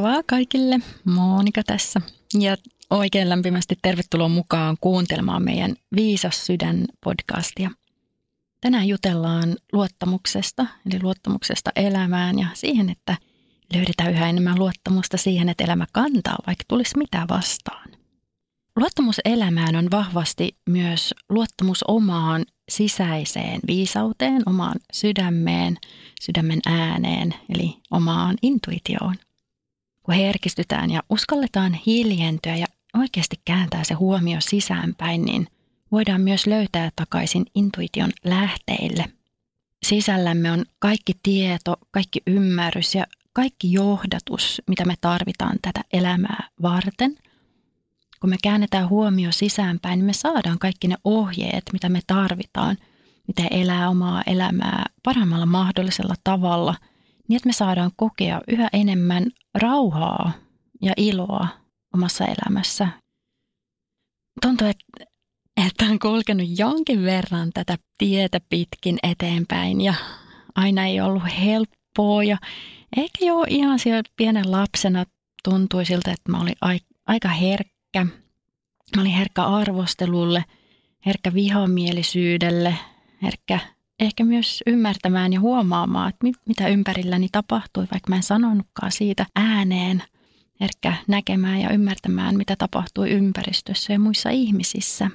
Moikka kaikille, Monika tässä. Ja oikein lämpimästi tervetuloa mukaan kuuntelemaan meidän Viisas sydän podcastia. Tänään jutellaan luottamuksesta, eli luottamuksesta elämään ja siihen, että löydetään yhä enemmän luottamusta siihen, että elämä kantaa, vaikka tulisi mitä vastaan. Luottamus elämään on vahvasti myös luottamus omaan sisäiseen viisauteen, omaan sydämeen, sydämen ääneen, eli omaan intuitioon. Kun herkistytään ja uskalletaan hiljentyä ja oikeasti kääntää se huomio sisäänpäin, niin voidaan myös löytää takaisin intuition lähteille. Sisällämme on kaikki tieto, kaikki ymmärrys ja kaikki johdatus, mitä me tarvitaan tätä elämää varten. Kun me käännetään huomio sisäänpäin, niin me saadaan kaikki ne ohjeet, mitä me tarvitaan, miten elää omaa elämää parhaimmalla mahdollisella tavalla, niin että me saadaan kokea yhä enemmän rauhaa ja iloa omassa elämässä. Tuntuu, että, että on kulkenut jonkin verran tätä tietä pitkin eteenpäin ja aina ei ollut helppoa ja eikä jo ihan siellä pienen lapsena tuntui siltä, että mä olin aika herkkä. Mä olin herkkä arvostelulle, herkkä vihamielisyydelle, herkkä ehkä myös ymmärtämään ja huomaamaan, että mitä ympärilläni tapahtui, vaikka mä en sanonutkaan siitä ääneen. Herkkä näkemään ja ymmärtämään, mitä tapahtui ympäristössä ja muissa ihmisissä.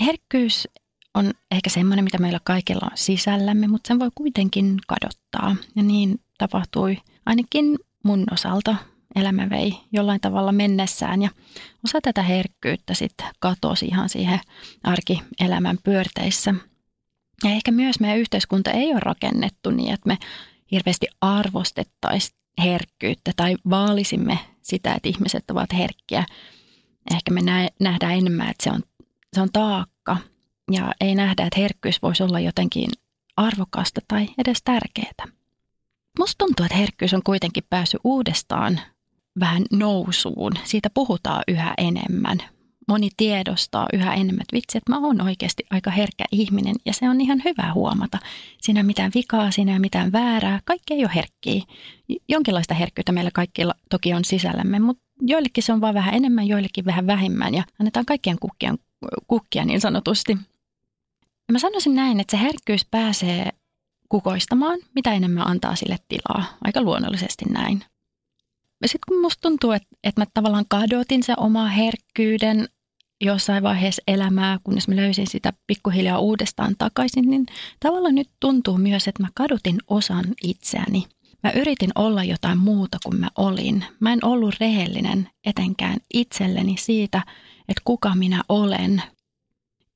Herkkyys on ehkä semmoinen, mitä meillä kaikilla on sisällämme, mutta sen voi kuitenkin kadottaa. Ja niin tapahtui ainakin mun osalta. Elämä vei jollain tavalla mennessään ja osa tätä herkkyyttä sitten katosi ihan siihen arkielämän pyörteissä. Ja ehkä myös meidän yhteiskunta ei ole rakennettu niin, että me hirveästi arvostettaisiin herkkyyttä tai vaalisimme sitä, että ihmiset ovat herkkiä. Ehkä me nähdään enemmän, että se on, se on taakka ja ei nähdä, että herkkyys voisi olla jotenkin arvokasta tai edes tärkeää. Musta tuntuu, että herkkyys on kuitenkin päässyt uudestaan vähän nousuun. Siitä puhutaan yhä enemmän. Moni tiedostaa yhä enemmän, että vitsi, että mä oon oikeasti aika herkkä ihminen ja se on ihan hyvä huomata. Siinä ei mitään vikaa, siinä ei mitään väärää, kaikki ei ole herkkiä. Jonkinlaista herkkyyttä meillä kaikilla toki on sisällämme, mutta joillekin se on vaan vähän enemmän, joillekin vähän vähemmän ja annetaan kaikkien kukkien, kukkia niin sanotusti. Ja mä sanoisin näin, että se herkkyys pääsee kukoistamaan, mitä enemmän antaa sille tilaa. Aika luonnollisesti näin. Sitten kun musta tuntuu, että, että mä tavallaan kadotin se oma herkkyyden jossain vaiheessa elämää, kunnes mä löysin sitä pikkuhiljaa uudestaan takaisin, niin tavallaan nyt tuntuu myös, että mä kadutin osan itseäni. Mä yritin olla jotain muuta kuin mä olin. Mä en ollut rehellinen etenkään itselleni siitä, että kuka minä olen.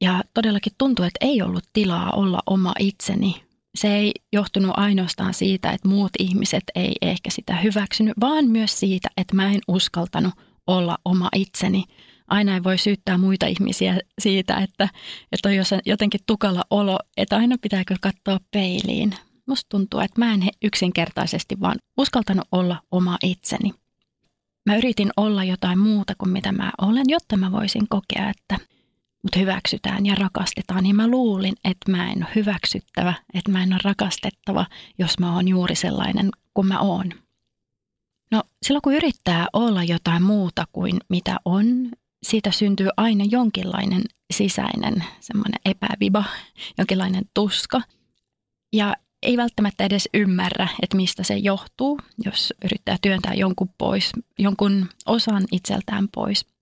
Ja todellakin tuntuu, että ei ollut tilaa olla oma itseni, se ei johtunut ainoastaan siitä, että muut ihmiset ei ehkä sitä hyväksynyt, vaan myös siitä, että mä en uskaltanut olla oma itseni. Aina ei voi syyttää muita ihmisiä siitä, että, että on jotenkin tukala olo, että aina pitää kyllä katsoa peiliin. Musta tuntuu, että mä en yksinkertaisesti vaan uskaltanut olla oma itseni. Mä yritin olla jotain muuta kuin mitä mä olen, jotta mä voisin kokea, että mut hyväksytään ja rakastetaan. Ja mä luulin, että mä en ole hyväksyttävä, että mä en ole rakastettava, jos mä oon juuri sellainen kuin mä oon. No silloin kun yrittää olla jotain muuta kuin mitä on, siitä syntyy aina jonkinlainen sisäinen semmoinen epäviba, jonkinlainen tuska. Ja ei välttämättä edes ymmärrä, että mistä se johtuu, jos yrittää työntää jonkun pois, jonkun osan itseltään pois –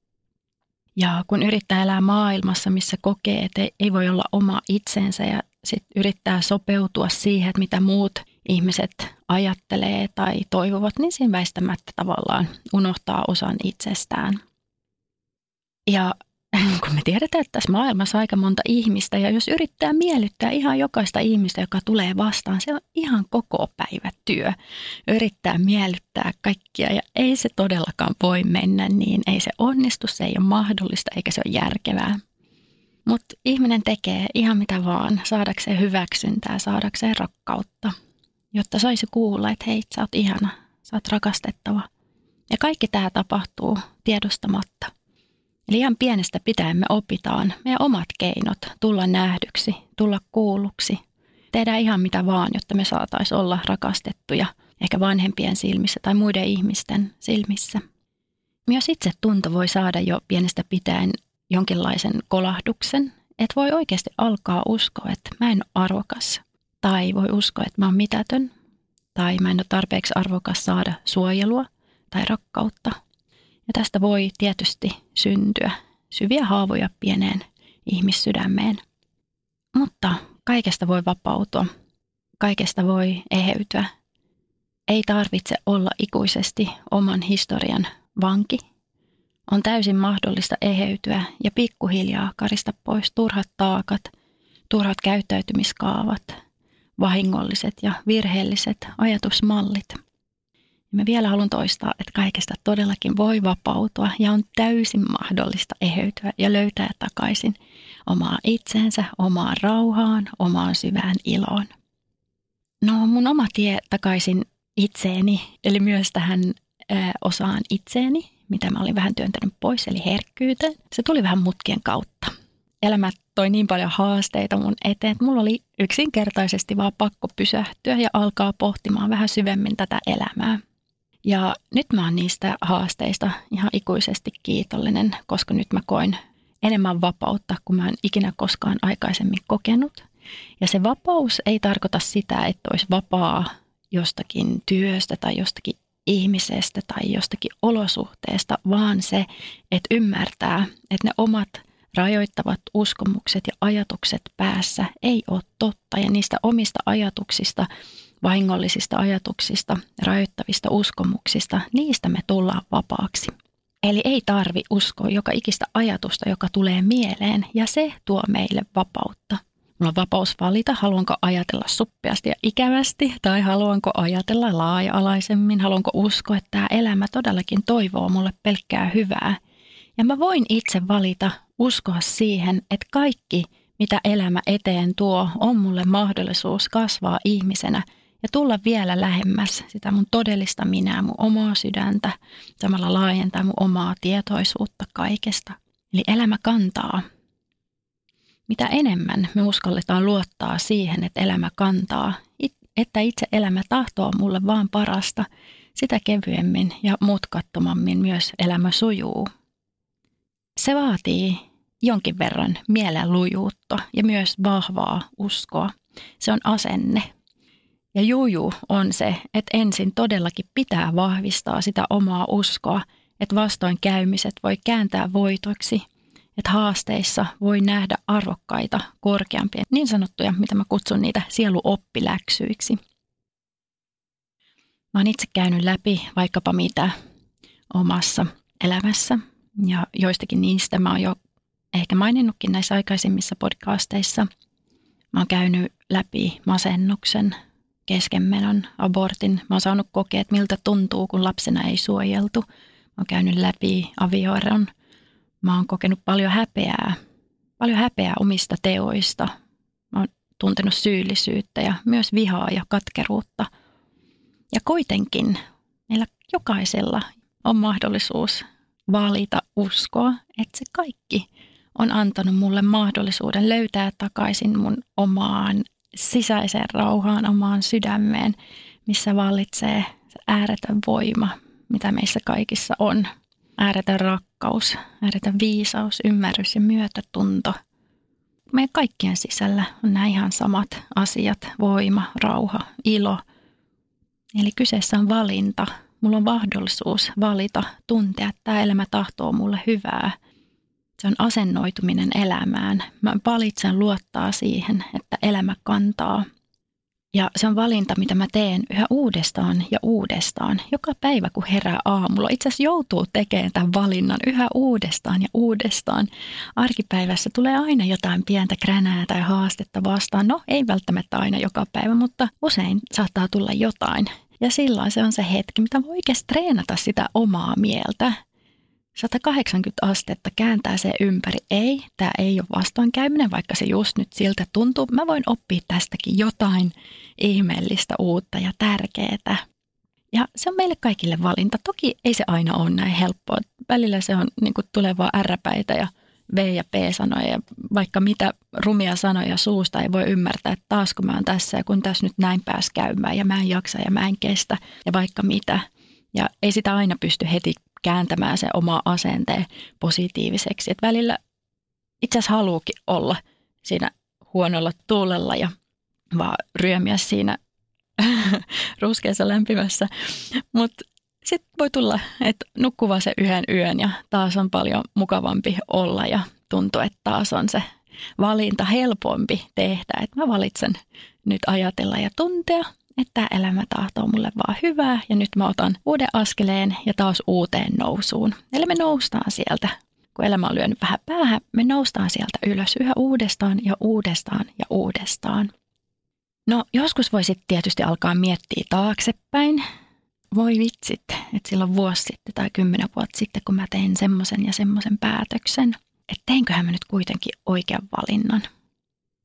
ja kun yrittää elää maailmassa, missä kokee, että ei voi olla oma itsensä ja sitten yrittää sopeutua siihen, että mitä muut ihmiset ajattelee tai toivovat, niin siinä väistämättä tavallaan unohtaa osan itsestään. Ja kun me tiedetään, että tässä maailmassa on aika monta ihmistä ja jos yrittää miellyttää ihan jokaista ihmistä, joka tulee vastaan, se on ihan koko päivä työ. Yrittää miellyttää kaikkia ja ei se todellakaan voi mennä niin, ei se onnistu, se ei ole mahdollista eikä se ole järkevää. Mutta ihminen tekee ihan mitä vaan saadakseen hyväksyntää, saadakseen rakkautta, jotta saisi kuulla, että hei, sä oot ihana, sä oot rakastettava. Ja kaikki tämä tapahtuu tiedostamatta. Eli ihan pienestä pitäen me opitaan meidän omat keinot tulla nähdyksi, tulla kuulluksi. Tehdään ihan mitä vaan, jotta me saataisiin olla rakastettuja ehkä vanhempien silmissä tai muiden ihmisten silmissä. Myös itse tunto voi saada jo pienestä pitäen jonkinlaisen kolahduksen, että voi oikeasti alkaa uskoa, että mä en ole arvokas. Tai voi uskoa, että mä oon mitätön. Tai mä en ole tarpeeksi arvokas saada suojelua tai rakkautta. Ja tästä voi tietysti syntyä syviä haavoja pieneen ihmissydämeen. Mutta kaikesta voi vapautua. Kaikesta voi eheytyä. Ei tarvitse olla ikuisesti oman historian vanki. On täysin mahdollista eheytyä ja pikkuhiljaa karista pois turhat taakat, turhat käyttäytymiskaavat, vahingolliset ja virheelliset ajatusmallit. Mä vielä haluan toistaa, että kaikesta todellakin voi vapautua ja on täysin mahdollista eheytyä ja löytää takaisin omaa itseensä, omaan rauhaan, omaan syvään iloon. No mun oma tie takaisin itseeni, eli myös tähän ö, osaan itseeni, mitä mä olin vähän työntänyt pois, eli herkkyyteen. Se tuli vähän mutkien kautta. Elämä toi niin paljon haasteita mun eteen, että mulla oli yksinkertaisesti vaan pakko pysähtyä ja alkaa pohtimaan vähän syvemmin tätä elämää. Ja nyt mä oon niistä haasteista ihan ikuisesti kiitollinen, koska nyt mä koin enemmän vapautta kuin mä en ikinä koskaan aikaisemmin kokenut. Ja se vapaus ei tarkoita sitä, että olisi vapaa jostakin työstä tai jostakin ihmisestä tai jostakin olosuhteesta, vaan se, että ymmärtää, että ne omat rajoittavat uskomukset ja ajatukset päässä ei ole totta ja niistä omista ajatuksista, vahingollisista ajatuksista, rajoittavista uskomuksista, niistä me tullaan vapaaksi. Eli ei tarvi uskoa joka ikistä ajatusta, joka tulee mieleen, ja se tuo meille vapautta. Mulla on vapaus valita, haluanko ajatella suppeasti ja ikävästi, tai haluanko ajatella laaja-alaisemmin, haluanko uskoa, että tämä elämä todellakin toivoo mulle pelkkää hyvää. Ja mä voin itse valita uskoa siihen, että kaikki, mitä elämä eteen tuo, on mulle mahdollisuus kasvaa ihmisenä ja tulla vielä lähemmäs sitä mun todellista minää, mun omaa sydäntä, samalla laajentaa mun omaa tietoisuutta kaikesta. Eli elämä kantaa. Mitä enemmän me uskalletaan luottaa siihen, että elämä kantaa, että itse elämä tahtoo mulle vaan parasta, sitä kevyemmin ja mutkattomammin myös elämä sujuu. Se vaatii jonkin verran mielen lujuutta ja myös vahvaa uskoa. Se on asenne, ja juju on se, että ensin todellakin pitää vahvistaa sitä omaa uskoa, että vastoinkäymiset voi kääntää voitoiksi, että haasteissa voi nähdä arvokkaita, korkeampia, niin sanottuja, mitä mä kutsun niitä sieluoppiläksyiksi. Mä oon itse käynyt läpi vaikkapa mitä omassa elämässä ja joistakin niistä mä oon jo ehkä maininnutkin näissä aikaisemmissa podcasteissa. Mä oon käynyt läpi masennuksen, keskenmenon, abortin. Mä oon saanut kokea, että miltä tuntuu, kun lapsena ei suojeltu. Mä oon käynyt läpi avioeron. Mä oon kokenut paljon häpeää, paljon häpeää omista teoista. Mä oon tuntenut syyllisyyttä ja myös vihaa ja katkeruutta. Ja kuitenkin meillä jokaisella on mahdollisuus valita uskoa, että se kaikki on antanut mulle mahdollisuuden löytää takaisin mun omaan sisäiseen rauhaan, omaan sydämeen, missä vallitsee se ääretön voima, mitä meissä kaikissa on. Ääretön rakkaus, ääretön viisaus, ymmärrys ja myötätunto. Meidän kaikkien sisällä on nämä ihan samat asiat, voima, rauha, ilo. Eli kyseessä on valinta. Mulla on mahdollisuus valita, tuntea, että tämä elämä tahtoo mulle hyvää – se on asennoituminen elämään. Mä valitsen luottaa siihen, että elämä kantaa. Ja se on valinta, mitä mä teen yhä uudestaan ja uudestaan. Joka päivä, kun herää aamulla, itse asiassa joutuu tekemään tämän valinnan yhä uudestaan ja uudestaan. Arkipäivässä tulee aina jotain pientä kränää tai haastetta vastaan. No, ei välttämättä aina joka päivä, mutta usein saattaa tulla jotain. Ja silloin se on se hetki, mitä voi oikeasti treenata sitä omaa mieltä 180 astetta kääntää se ympäri. Ei, tämä ei ole vastoinkäyminen, vaikka se just nyt siltä tuntuu. Mä voin oppia tästäkin jotain ihmeellistä, uutta ja tärkeää. Ja se on meille kaikille valinta. Toki ei se aina ole näin helppoa. Välillä se on niin kuin tulevaa ärräpäitä ja V ja P-sanoja ja vaikka mitä rumia sanoja suusta ei voi ymmärtää, että taas kun mä oon tässä ja kun tässä nyt näin pääs käymään ja mä en jaksa ja mä en kestä ja vaikka mitä. Ja ei sitä aina pysty heti kääntämään se oma asenteen positiiviseksi. Että välillä itse asiassa haluukin olla siinä huonolla tuulella ja vaan ryömiä siinä ruskeassa lämpimässä. Mutta sitten voi tulla, että nukkuu vaan se yhden yön ja taas on paljon mukavampi olla ja tuntuu, että taas on se valinta helpompi tehdä. Että mä valitsen nyt ajatella ja tuntea, että tämä elämä tahtoo mulle vaan hyvää ja nyt mä otan uuden askeleen ja taas uuteen nousuun. Eli me noustaan sieltä, kun elämä on lyönyt vähän päähän, me noustaan sieltä ylös yhä uudestaan ja uudestaan ja uudestaan. No joskus voisit tietysti alkaa miettiä taaksepäin. Voi vitsit, että silloin vuosi sitten tai kymmenen vuotta sitten, kun mä tein semmoisen ja semmoisen päätöksen, että teinköhän mä nyt kuitenkin oikean valinnan.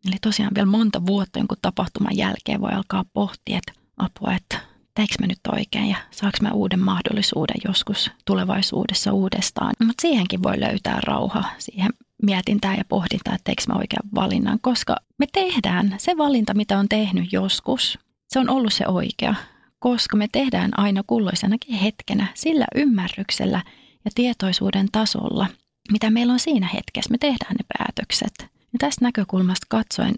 Eli tosiaan vielä monta vuotta jonkun tapahtuman jälkeen voi alkaa pohtia, että apua, että teekö mä nyt oikein ja saanko mä uuden mahdollisuuden joskus tulevaisuudessa uudestaan. Mutta siihenkin voi löytää rauha siihen mietintää ja pohdintaa, että teekö mä oikean valinnan, koska me tehdään se valinta, mitä on tehnyt joskus. Se on ollut se oikea, koska me tehdään aina kulloisenakin hetkenä sillä ymmärryksellä ja tietoisuuden tasolla, mitä meillä on siinä hetkessä. Me tehdään ne päätökset. Ja tästä näkökulmasta katsoen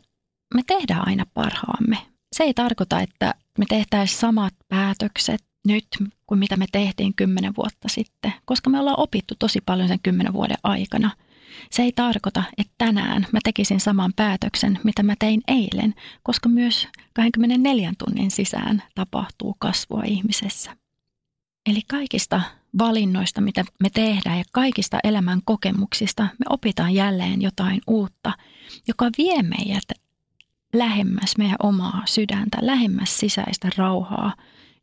me tehdään aina parhaamme. Se ei tarkoita, että me tehtäisiin samat päätökset nyt kuin mitä me tehtiin kymmenen vuotta sitten, koska me ollaan opittu tosi paljon sen kymmenen vuoden aikana – se ei tarkoita, että tänään mä tekisin saman päätöksen, mitä mä tein eilen, koska myös 24 tunnin sisään tapahtuu kasvua ihmisessä. Eli kaikista valinnoista, mitä me tehdään ja kaikista elämän kokemuksista me opitaan jälleen jotain uutta, joka vie meidät lähemmäs meidän omaa sydäntä, lähemmäs sisäistä rauhaa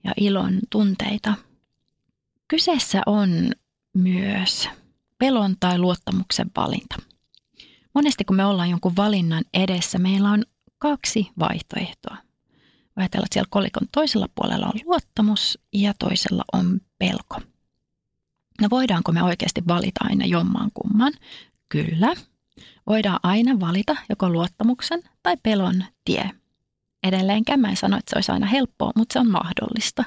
ja ilon tunteita. Kyseessä on myös pelon tai luottamuksen valinta. Monesti kun me ollaan jonkun valinnan edessä, meillä on kaksi vaihtoehtoa. Ajatellaan, että siellä kolikon toisella puolella on luottamus ja toisella on pelko. No voidaanko me oikeasti valita aina jomman kumman? Kyllä. Voidaan aina valita joko luottamuksen tai pelon tie. Edelleenkään mä en sano, että se olisi aina helppoa, mutta se on mahdollista.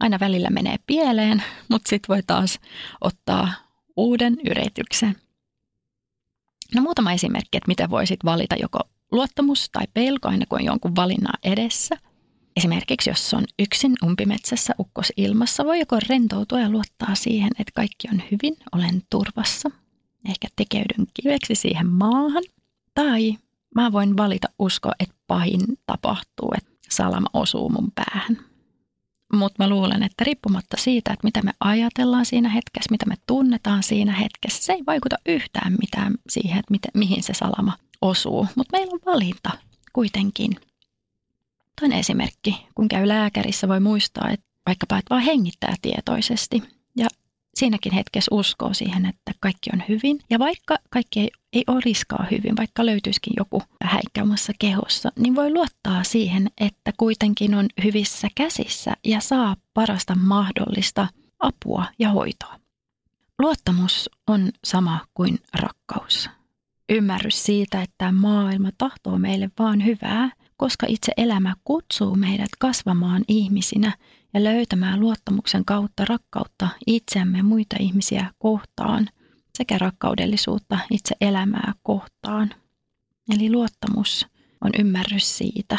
Aina välillä menee pieleen, mutta sitten voi taas ottaa uuden yrityksen. No muutama esimerkki, että miten voisit valita joko luottamus tai pelko aina kun on jonkun valinnan edessä. Esimerkiksi jos on yksin umpimetsässä ukkosilmassa, voi joko rentoutua ja luottaa siihen, että kaikki on hyvin, olen turvassa. Ehkä tekeydyn kiveksi siihen maahan. Tai mä voin valita uskoa, että pahin tapahtuu, että salama osuu mun päähän. Mutta mä luulen, että riippumatta siitä, että mitä me ajatellaan siinä hetkessä, mitä me tunnetaan siinä hetkessä, se ei vaikuta yhtään mitään siihen, että miten, mihin se salama osuu. Mutta meillä on valinta kuitenkin. Toinen esimerkki, kun käy lääkärissä, voi muistaa, että vaikkapa et vaan hengittää tietoisesti ja siinäkin hetkessä uskoo siihen, että kaikki on hyvin. Ja vaikka kaikki ei, ei olisikaan hyvin, vaikka löytyisikin joku häikkäymässä kehossa, niin voi luottaa siihen, että kuitenkin on hyvissä käsissä ja saa parasta mahdollista apua ja hoitoa. Luottamus on sama kuin rakkaus. Ymmärrys siitä, että maailma tahtoo meille vaan hyvää, koska itse elämä kutsuu meidät kasvamaan ihmisinä ja löytämään luottamuksen kautta rakkautta itseämme muita ihmisiä kohtaan sekä rakkaudellisuutta itse elämää kohtaan. Eli luottamus on ymmärrys siitä,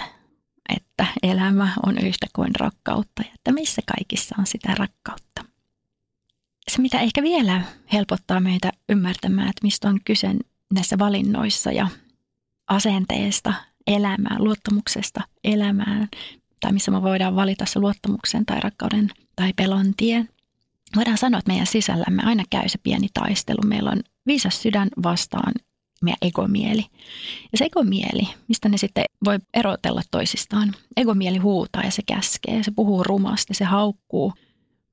että elämä on yhtä kuin rakkautta ja että missä kaikissa on sitä rakkautta. Se, mitä ehkä vielä helpottaa meitä ymmärtämään, että mistä on kyse näissä valinnoissa ja asenteesta elämään, luottamuksesta elämään, tai missä me voidaan valita se luottamuksen tai rakkauden tai pelon tie. Voidaan sanoa, että meidän sisällämme aina käy se pieni taistelu. Meillä on viisas sydän vastaan meidän egomieli. Ja se egomieli, mistä ne sitten voi erotella toisistaan. Egomieli huutaa ja se käskee, se puhuu rumasti, se haukkuu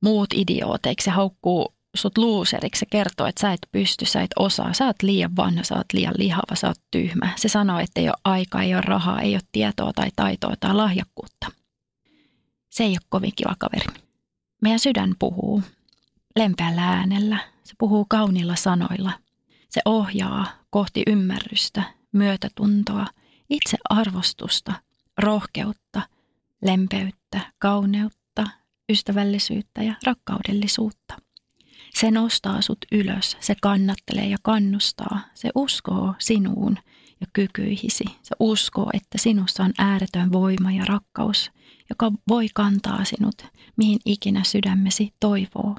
muut idiooteiksi, se haukkuu sut luuseriksi, se kertoo, että sä et pysty, sä et osaa, sä oot liian vanha, sä oot liian lihava, sä oot tyhmä. Se sanoo, että ei ole aikaa, ei ole rahaa, ei ole tietoa tai taitoa tai lahjakkuutta. Se ei ole kovin kiva kaveri. Meidän sydän puhuu lempeällä äänellä, se puhuu kauniilla sanoilla. Se ohjaa kohti ymmärrystä, myötätuntoa, itsearvostusta, rohkeutta, lempeyttä, kauneutta, ystävällisyyttä ja rakkaudellisuutta. Se nostaa sut ylös, se kannattelee ja kannustaa, se uskoo sinuun ja kykyihisi. Se uskoo, että sinussa on ääretön voima ja rakkaus, joka voi kantaa sinut, mihin ikinä sydämesi toivoo.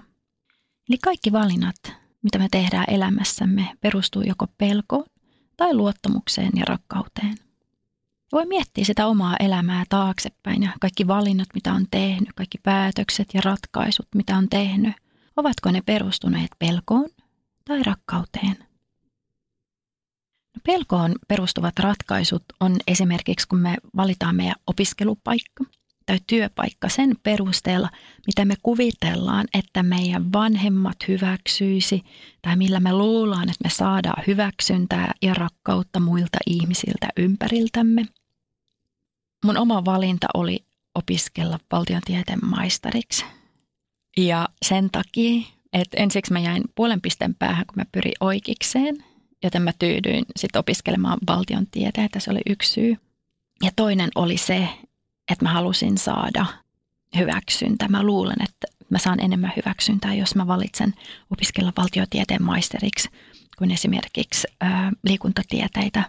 Eli kaikki valinnat, mitä me tehdään elämässämme, perustuu joko pelkoon tai luottamukseen ja rakkauteen. Voi miettiä sitä omaa elämää taaksepäin ja kaikki valinnat, mitä on tehnyt, kaikki päätökset ja ratkaisut, mitä on tehnyt, ovatko ne perustuneet pelkoon tai rakkauteen. No pelkoon perustuvat ratkaisut on esimerkiksi, kun me valitaan meidän opiskelupaikka – tai työpaikka sen perusteella, mitä me kuvitellaan, että meidän vanhemmat hyväksyisi tai millä me luullaan, että me saadaan hyväksyntää ja rakkautta muilta ihmisiltä ympäriltämme. Mun oma valinta oli opiskella valtiontieteen maisteriksi. Ja sen takia, että ensiksi mä jäin puolen pisteen päähän, kun mä pyrin oikeikseen, joten mä tyydyin sitten opiskelemaan valtiontieteitä, se oli yksi syy. Ja toinen oli se, että mä halusin saada hyväksyntä. Mä luulen, että mä saan enemmän hyväksyntää, jos mä valitsen opiskella valtiotieteen maisteriksi kuin esimerkiksi ää, liikuntatieteitä.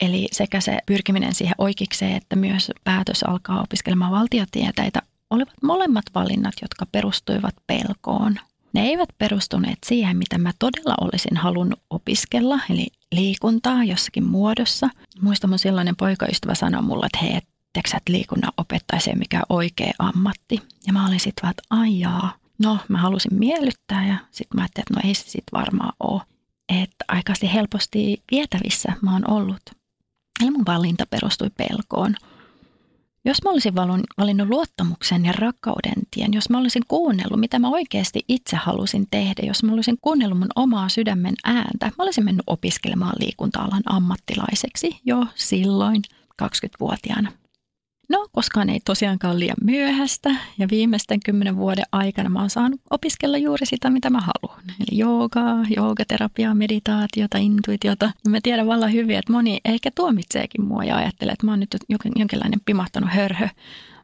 Eli sekä se pyrkiminen siihen oikeikseen, että myös päätös alkaa opiskelemaan valtiotieteitä olivat molemmat valinnat, jotka perustuivat pelkoon. Ne eivät perustuneet siihen, mitä mä todella olisin halunnut opiskella, eli liikuntaa jossakin muodossa. Muista mun silloinen poikaystävä sanoi mulle, että hei, tiedätkö, että liikunnan opettaja mikä oikea ammatti. Ja mä olin sitten vaan, että aijaa, no mä halusin miellyttää ja sitten mä ajattelin, että no ei se sitten varmaan ole. Että aikaisesti helposti vietävissä mä oon ollut. Eli mun valinta perustui pelkoon. Jos mä olisin valinnut luottamuksen ja rakkauden tien, jos mä olisin kuunnellut, mitä mä oikeasti itse halusin tehdä, jos mä olisin kuunnellut mun omaa sydämen ääntä, mä olisin mennyt opiskelemaan liikunta-alan ammattilaiseksi jo silloin 20-vuotiaana. No, koskaan ei tosiaankaan liian myöhäistä ja viimeisten kymmenen vuoden aikana mä oon saanut opiskella juuri sitä, mitä mä haluan. Eli joogaa, joogaterapiaa, meditaatiota, intuitiota. Mä tiedän vallan hyvin, että moni ehkä tuomitseekin mua ja ajattelee, että mä oon nyt jonkinlainen pimahtanut hörhö.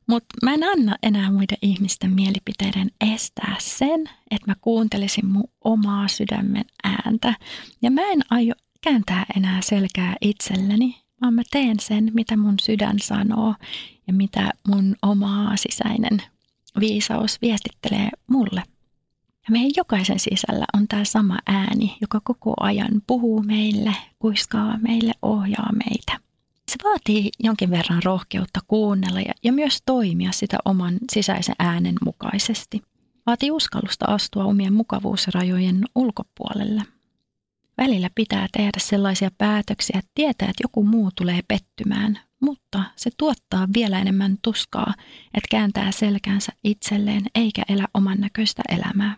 Mutta mä en anna enää muiden ihmisten mielipiteiden estää sen, että mä kuuntelisin mun omaa sydämen ääntä. Ja mä en aio kääntää enää selkää itselleni, vaan mä teen sen, mitä mun sydän sanoo ja mitä mun omaa sisäinen viisaus viestittelee mulle. Ja meidän jokaisen sisällä on tämä sama ääni, joka koko ajan puhuu meille, kuiskaa meille, ohjaa meitä. Se vaatii jonkin verran rohkeutta kuunnella ja, ja myös toimia sitä oman sisäisen äänen mukaisesti. Vaatii uskallusta astua omien mukavuusrajojen ulkopuolelle. Välillä pitää tehdä sellaisia päätöksiä, että tietää, että joku muu tulee pettymään, mutta se tuottaa vielä enemmän tuskaa, että kääntää selkänsä itselleen eikä elä oman näköistä elämää.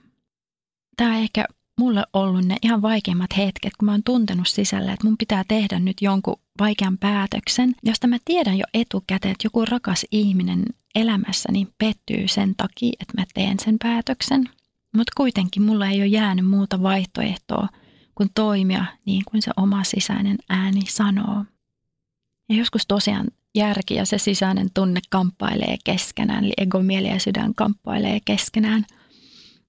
Tämä on ehkä mulle ollut ne ihan vaikeimmat hetket, kun mä oon tuntenut sisällä, että mun pitää tehdä nyt jonkun vaikean päätöksen, josta mä tiedän jo etukäteen, että joku rakas ihminen elämässäni pettyy sen takia, että mä teen sen päätöksen. Mutta kuitenkin mulla ei ole jäänyt muuta vaihtoehtoa kuin toimia niin kuin se oma sisäinen ääni sanoo. Ja joskus tosiaan järki ja se sisäinen tunne kamppailee keskenään, eli ego, mieli ja sydän kamppailee keskenään.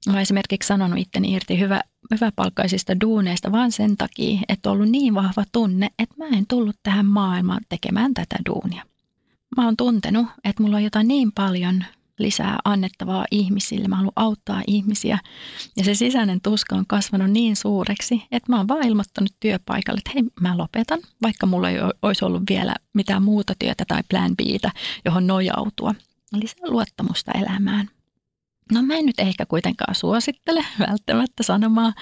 Olen esimerkiksi sanonut itteni irti hyvä, hyväpalkkaisista duuneista vaan sen takia, että on ollut niin vahva tunne, että mä en tullut tähän maailmaan tekemään tätä duunia. Mä oon tuntenut, että mulla on jotain niin paljon lisää annettavaa ihmisille. Mä haluan auttaa ihmisiä. Ja se sisäinen tuska on kasvanut niin suureksi, että mä oon vaan ilmoittanut työpaikalle, että hei, mä lopetan, vaikka mulla ei olisi ollut vielä mitään muuta työtä tai plan Btä, johon nojautua. Lisää luottamusta elämään. No mä en nyt ehkä kuitenkaan suosittele välttämättä sanomaan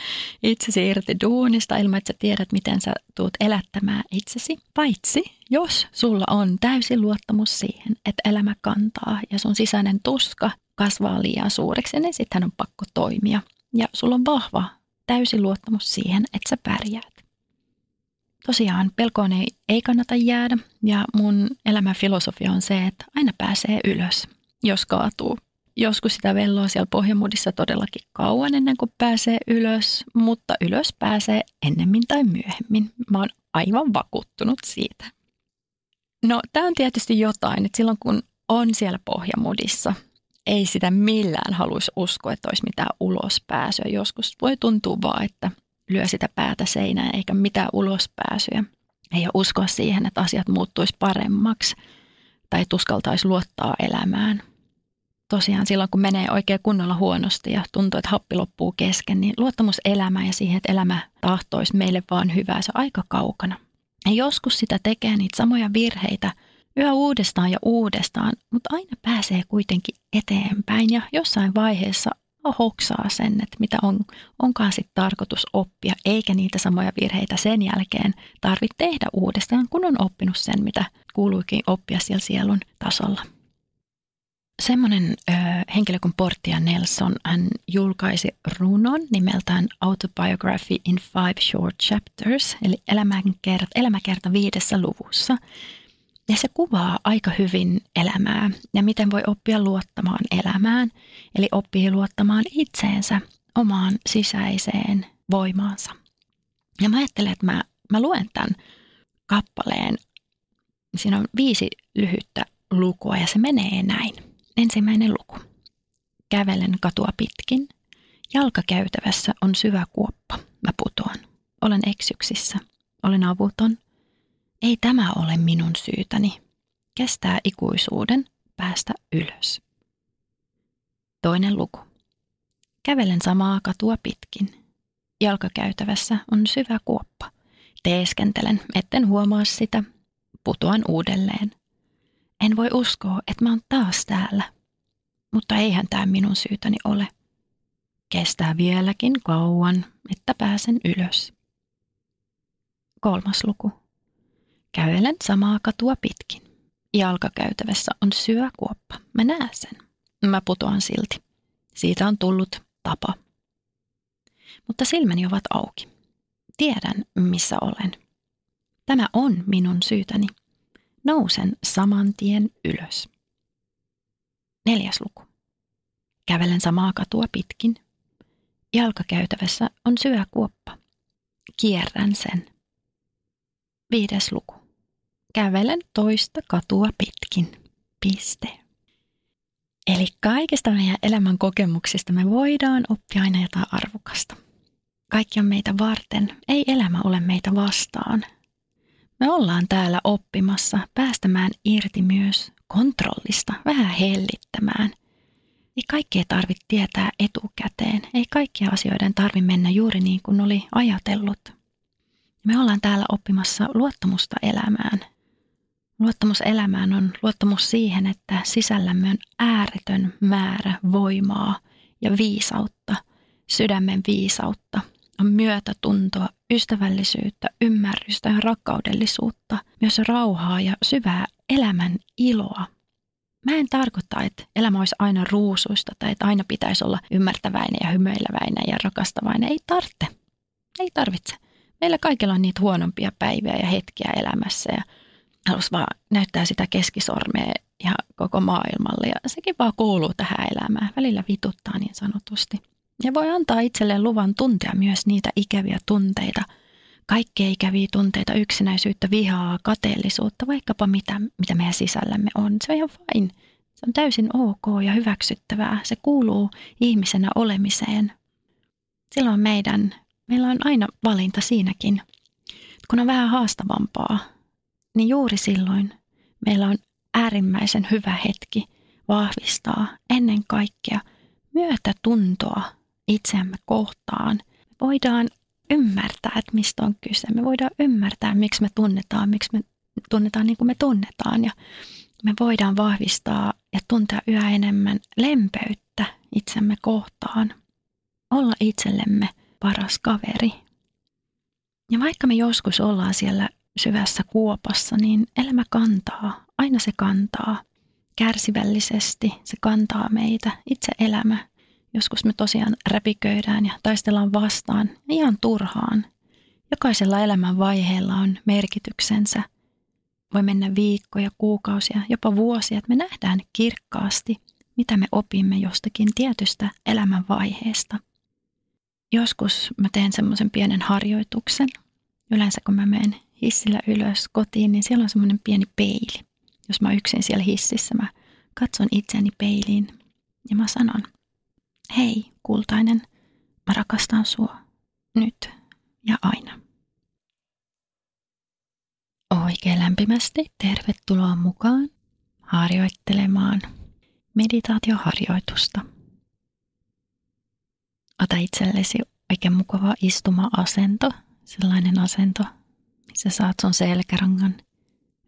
itsesi irti duunista ilman, että sä tiedät, miten sä tuut elättämään itsesi. Paitsi jos sulla on täysi luottamus siihen, että elämä kantaa ja sun sisäinen tuska kasvaa liian suureksi, niin sitten on pakko toimia. Ja sulla on vahva täysi luottamus siihen, että sä pärjäät. Tosiaan pelkoon ei, ei kannata jäädä ja mun elämän filosofia on se, että aina pääsee ylös, jos kaatuu joskus sitä velloa siellä pohjamudissa todellakin kauan ennen kuin pääsee ylös, mutta ylös pääsee ennemmin tai myöhemmin. Mä oon aivan vakuuttunut siitä. No, tämä on tietysti jotain, että silloin kun on siellä pohjamudissa, ei sitä millään haluaisi uskoa, että olisi mitään ulospääsyä. Joskus voi tuntua vaan, että lyö sitä päätä seinään eikä mitään ulospääsyä. Ei ole uskoa siihen, että asiat muuttuisi paremmaksi tai tuskaltaisi luottaa elämään. Tosiaan silloin, kun menee oikein kunnolla huonosti ja tuntuu, että happi loppuu kesken, niin luottamus elämään ja siihen, että elämä tahtoisi meille vaan hyvää, se on aika kaukana. Ja joskus sitä tekee niitä samoja virheitä yhä uudestaan ja uudestaan, mutta aina pääsee kuitenkin eteenpäin ja jossain vaiheessa hoksaa sen, että mitä on, onkaan sitten tarkoitus oppia, eikä niitä samoja virheitä sen jälkeen tarvitse tehdä uudestaan, kun on oppinut sen, mitä kuuluikin oppia siellä sielun tasolla. Semmoinen ö, henkilö kuin Portia Nelson, hän julkaisi runon nimeltään Autobiography in Five Short Chapters, eli elämäkerta, elämäkerta viidessä luvussa. Ja se kuvaa aika hyvin elämää ja miten voi oppia luottamaan elämään, eli oppii luottamaan itseensä, omaan sisäiseen voimaansa. Ja mä ajattelen, että mä, mä luen tämän kappaleen. Siinä on viisi lyhyttä lukua ja se menee näin. Ensimmäinen luku. Kävelen katua pitkin. Jalkakäytävässä on syvä kuoppa. Mä putoan. Olen eksyksissä. Olen avuton. Ei tämä ole minun syytäni. Kestää ikuisuuden päästä ylös. Toinen luku. Kävelen samaa katua pitkin. Jalkakäytävässä on syvä kuoppa. Teeskentelen, etten huomaa sitä. Putoan uudelleen. En voi uskoa, että mä oon taas täällä. Mutta eihän tämä minun syytäni ole. Kestää vieläkin kauan, että pääsen ylös. Kolmas luku. Kävelen samaa katua pitkin. Jalkakäytävässä on syökuoppa. Mä näen sen. Mä putoan silti. Siitä on tullut tapa. Mutta silmäni ovat auki. Tiedän, missä olen. Tämä on minun syytäni. Nousen saman tien ylös. Neljäs luku. Kävelen samaa katua pitkin. Jalkakäytävässä on syökuoppa. Kierrän sen. Viides luku. Kävelen toista katua pitkin. Piste. Eli kaikista meidän elämän kokemuksista me voidaan oppia aina jotain arvokasta. Kaikki on meitä varten, ei elämä ole meitä vastaan. Me ollaan täällä oppimassa päästämään irti myös kontrollista, vähän hellittämään. Ei kaikkea tarvitse tietää etukäteen, ei kaikkia asioiden tarvi mennä juuri niin kuin oli ajatellut. Me ollaan täällä oppimassa luottamusta elämään. Luottamus elämään on luottamus siihen, että sisällämme on ääretön määrä voimaa ja viisautta, sydämen viisautta, on myötätuntoa, ystävällisyyttä, ymmärrystä ja rakkaudellisuutta, myös rauhaa ja syvää elämän iloa. Mä en tarkoita, että elämä olisi aina ruusuista tai että aina pitäisi olla ymmärtäväinen ja hymyileväinen ja rakastavainen. Ei tarvitse. Ei tarvitse. Meillä kaikilla on niitä huonompia päiviä ja hetkiä elämässä ja halus vaan näyttää sitä keskisormea ja koko maailmalle ja sekin vaan kuuluu tähän elämään. Välillä vituttaa niin sanotusti. Ja voi antaa itselleen luvan tuntea myös niitä ikäviä tunteita, kaikkea ikäviä tunteita, yksinäisyyttä, vihaa, kateellisuutta, vaikkapa mitä, mitä meidän sisällämme on. Se on ihan fine. Se on täysin ok ja hyväksyttävää. Se kuuluu ihmisenä olemiseen. Silloin meidän, meillä on aina valinta siinäkin. Kun on vähän haastavampaa, niin juuri silloin meillä on äärimmäisen hyvä hetki vahvistaa ennen kaikkea myötätuntoa itseämme kohtaan. Voidaan ymmärtää, että mistä on kyse. Me voidaan ymmärtää, miksi me tunnetaan, miksi me tunnetaan niin kuin me tunnetaan. Ja me voidaan vahvistaa ja tuntea yhä enemmän lempeyttä itsemme kohtaan. Olla itsellemme paras kaveri. Ja vaikka me joskus ollaan siellä syvässä kuopassa, niin elämä kantaa. Aina se kantaa. Kärsivällisesti se kantaa meitä. Itse elämä Joskus me tosiaan räpiköidään ja taistellaan vastaan ihan turhaan. Jokaisella elämän vaiheella on merkityksensä. Voi mennä viikkoja, kuukausia, jopa vuosia, että me nähdään kirkkaasti, mitä me opimme jostakin tietystä elämänvaiheesta. Joskus mä teen semmoisen pienen harjoituksen. Yleensä kun mä menen hissillä ylös kotiin, niin siellä on semmoinen pieni peili. Jos mä yksin siellä hississä, mä katson itseni peiliin ja mä sanon, hei kultainen, mä rakastan sua nyt ja aina. Oikein lämpimästi tervetuloa mukaan harjoittelemaan meditaatioharjoitusta. Ota itsellesi oikein mukava istuma-asento, sellainen asento, missä saat sun selkärangan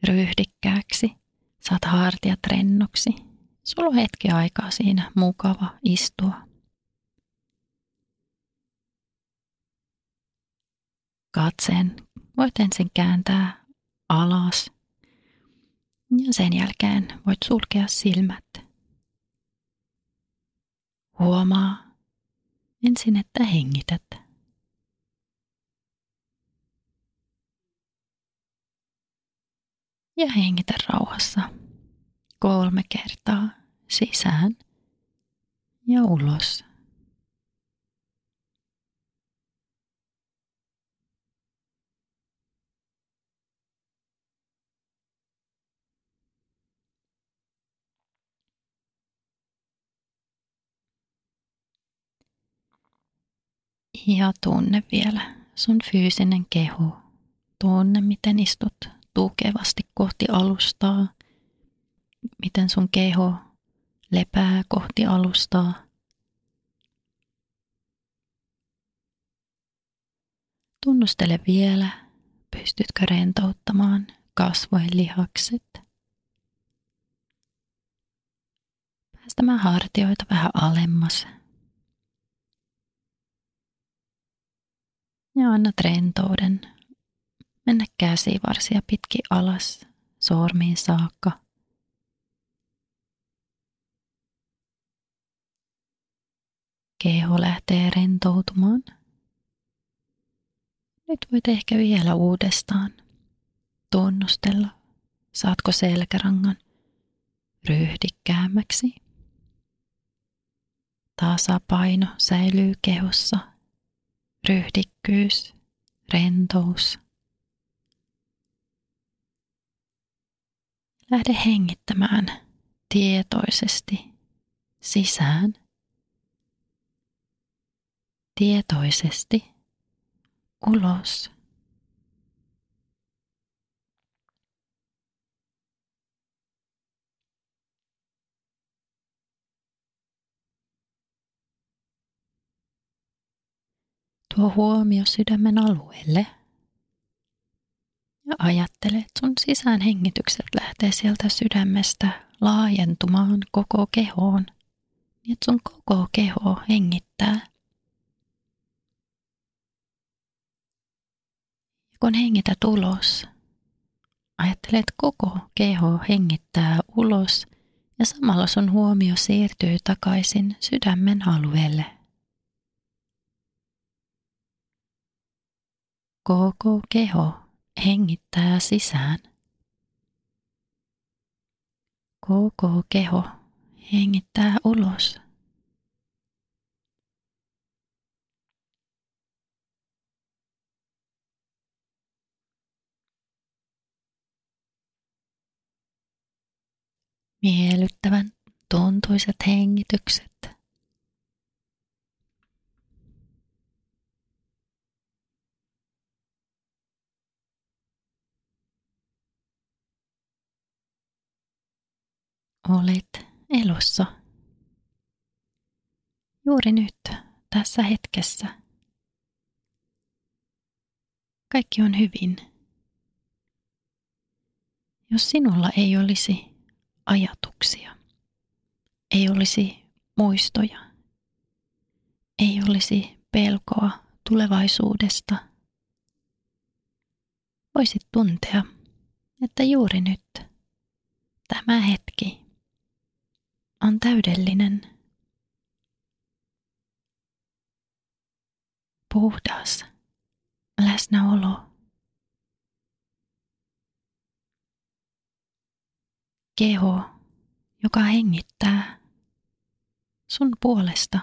ryhdikkääksi, saat hartiat rennoksi. Sulla on hetki aikaa siinä mukava istua. Katseen voit ensin kääntää alas ja sen jälkeen voit sulkea silmät. Huomaa ensin, että hengität. Ja hengitä rauhassa kolme kertaa sisään ja ulos. Ja tunne vielä sun fyysinen keho. Tunne, miten istut tukevasti kohti alustaa. Miten sun keho lepää kohti alustaa. Tunnustele vielä, pystytkö rentouttamaan kasvojen lihakset. Päästämään hartioita vähän alemmas Ja annat rentouden mennä käsivarsia pitkin alas sormiin saakka. Keho lähtee rentoutumaan. Nyt voit ehkä vielä uudestaan tunnustella, saatko selkärangan ryhdikkäämmäksi. Tasapaino säilyy kehossa ryhdikkyys, rentous. Lähde hengittämään tietoisesti sisään. Tietoisesti ulos. Tuo huomio sydämen alueelle. Ja ajattele, että sun sisäänhengitykset lähtee sieltä sydämestä laajentumaan koko kehoon. Niin että sun koko keho hengittää. Ja kun hengität ulos, ajattele, että koko keho hengittää ulos ja samalla sun huomio siirtyy takaisin sydämen alueelle. Koko keho hengittää sisään. Koko keho hengittää ulos. Miellyttävän tuntuiset hengitykset olet elossa. Juuri nyt, tässä hetkessä. Kaikki on hyvin. Jos sinulla ei olisi ajatuksia, ei olisi muistoja, ei olisi pelkoa tulevaisuudesta, voisit tuntea, että juuri nyt, tämä hetki, on täydellinen. Puhdas läsnäolo. Keho, joka hengittää sun puolesta.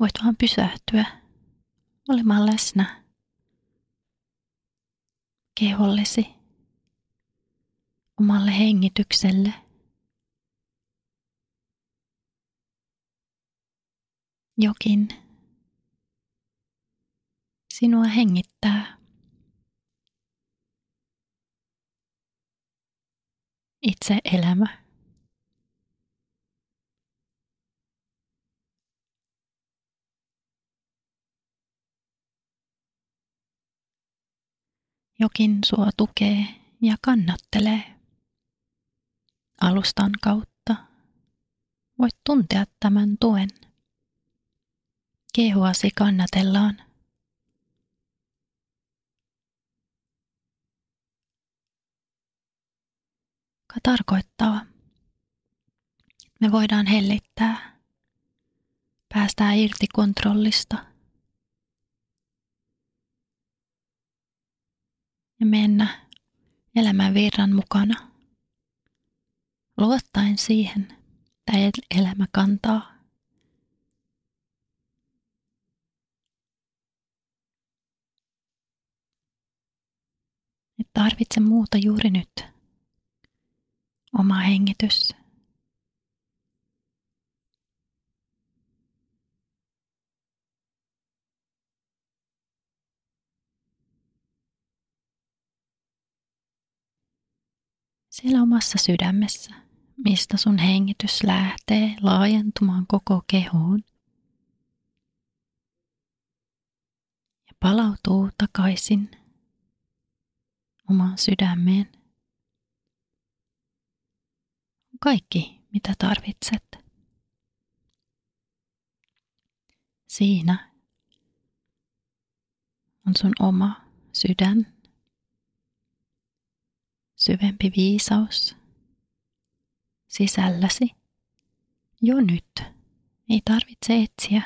Voit vaan pysähtyä olemaan läsnä kehollesi, omalle hengitykselle. Jokin sinua hengittää. Itse elämä. Jokin sua tukee ja kannattelee. Alustan kautta voit tuntea tämän tuen. Kehoasi kannatellaan. Joka tarkoittaa, me voidaan hellittää, päästää irti kontrollista – ja mennä elämän virran mukana. Luottaen siihen, että elämä kantaa. Et tarvitse muuta juuri nyt. Oma hengitys siellä omassa sydämessä, mistä sun hengitys lähtee laajentumaan koko kehoon. Ja palautuu takaisin omaan sydämeen. Kaikki, mitä tarvitset. Siinä on sun oma sydän syvempi viisaus. Sisälläsi. Jo nyt. Ei tarvitse etsiä,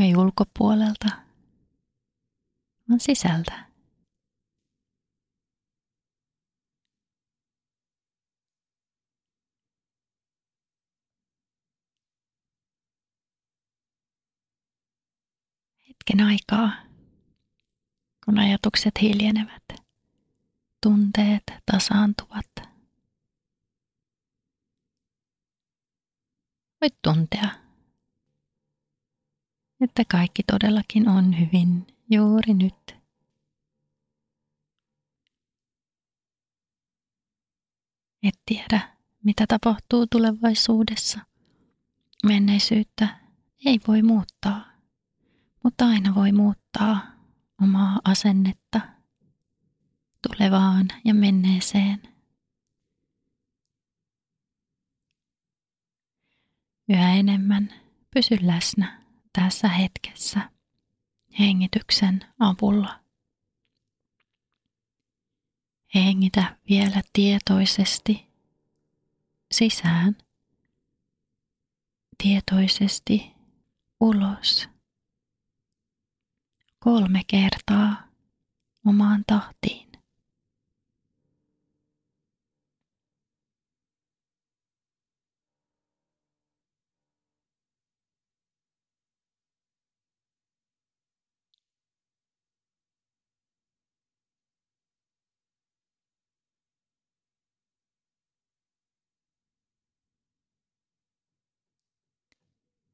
ei ulkopuolelta, vaan sisältä. Hetken aikaa, kun ajatukset hiljenevät tunteet tasaantuvat. Voit tuntea, että kaikki todellakin on hyvin juuri nyt. Et tiedä, mitä tapahtuu tulevaisuudessa. Menneisyyttä ei voi muuttaa, mutta aina voi muuttaa omaa asennetta tulevaan ja menneeseen. Yhä enemmän pysy läsnä tässä hetkessä hengityksen avulla. Hengitä vielä tietoisesti sisään, tietoisesti ulos. Kolme kertaa omaan tahtiin.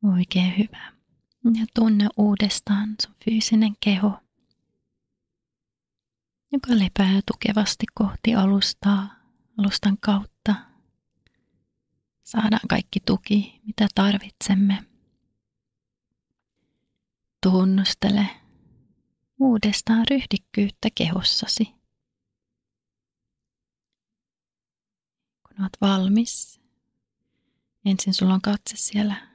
Oikein hyvä. Ja tunne uudestaan sun fyysinen keho, joka lepää tukevasti kohti alustaa, alustan kautta. Saadaan kaikki tuki, mitä tarvitsemme. Tunnustele uudestaan ryhdikkyyttä kehossasi. Kun olet valmis, ensin sulla on katse siellä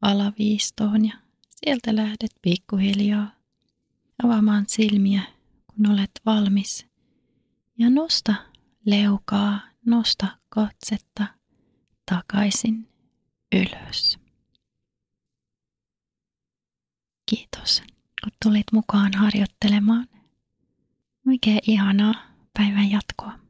alaviistoon ja sieltä lähdet pikkuhiljaa avaamaan silmiä, kun olet valmis. Ja nosta leukaa, nosta katsetta takaisin ylös. Kiitos, kun tulit mukaan harjoittelemaan Oikein ihanaa päivän jatkoa.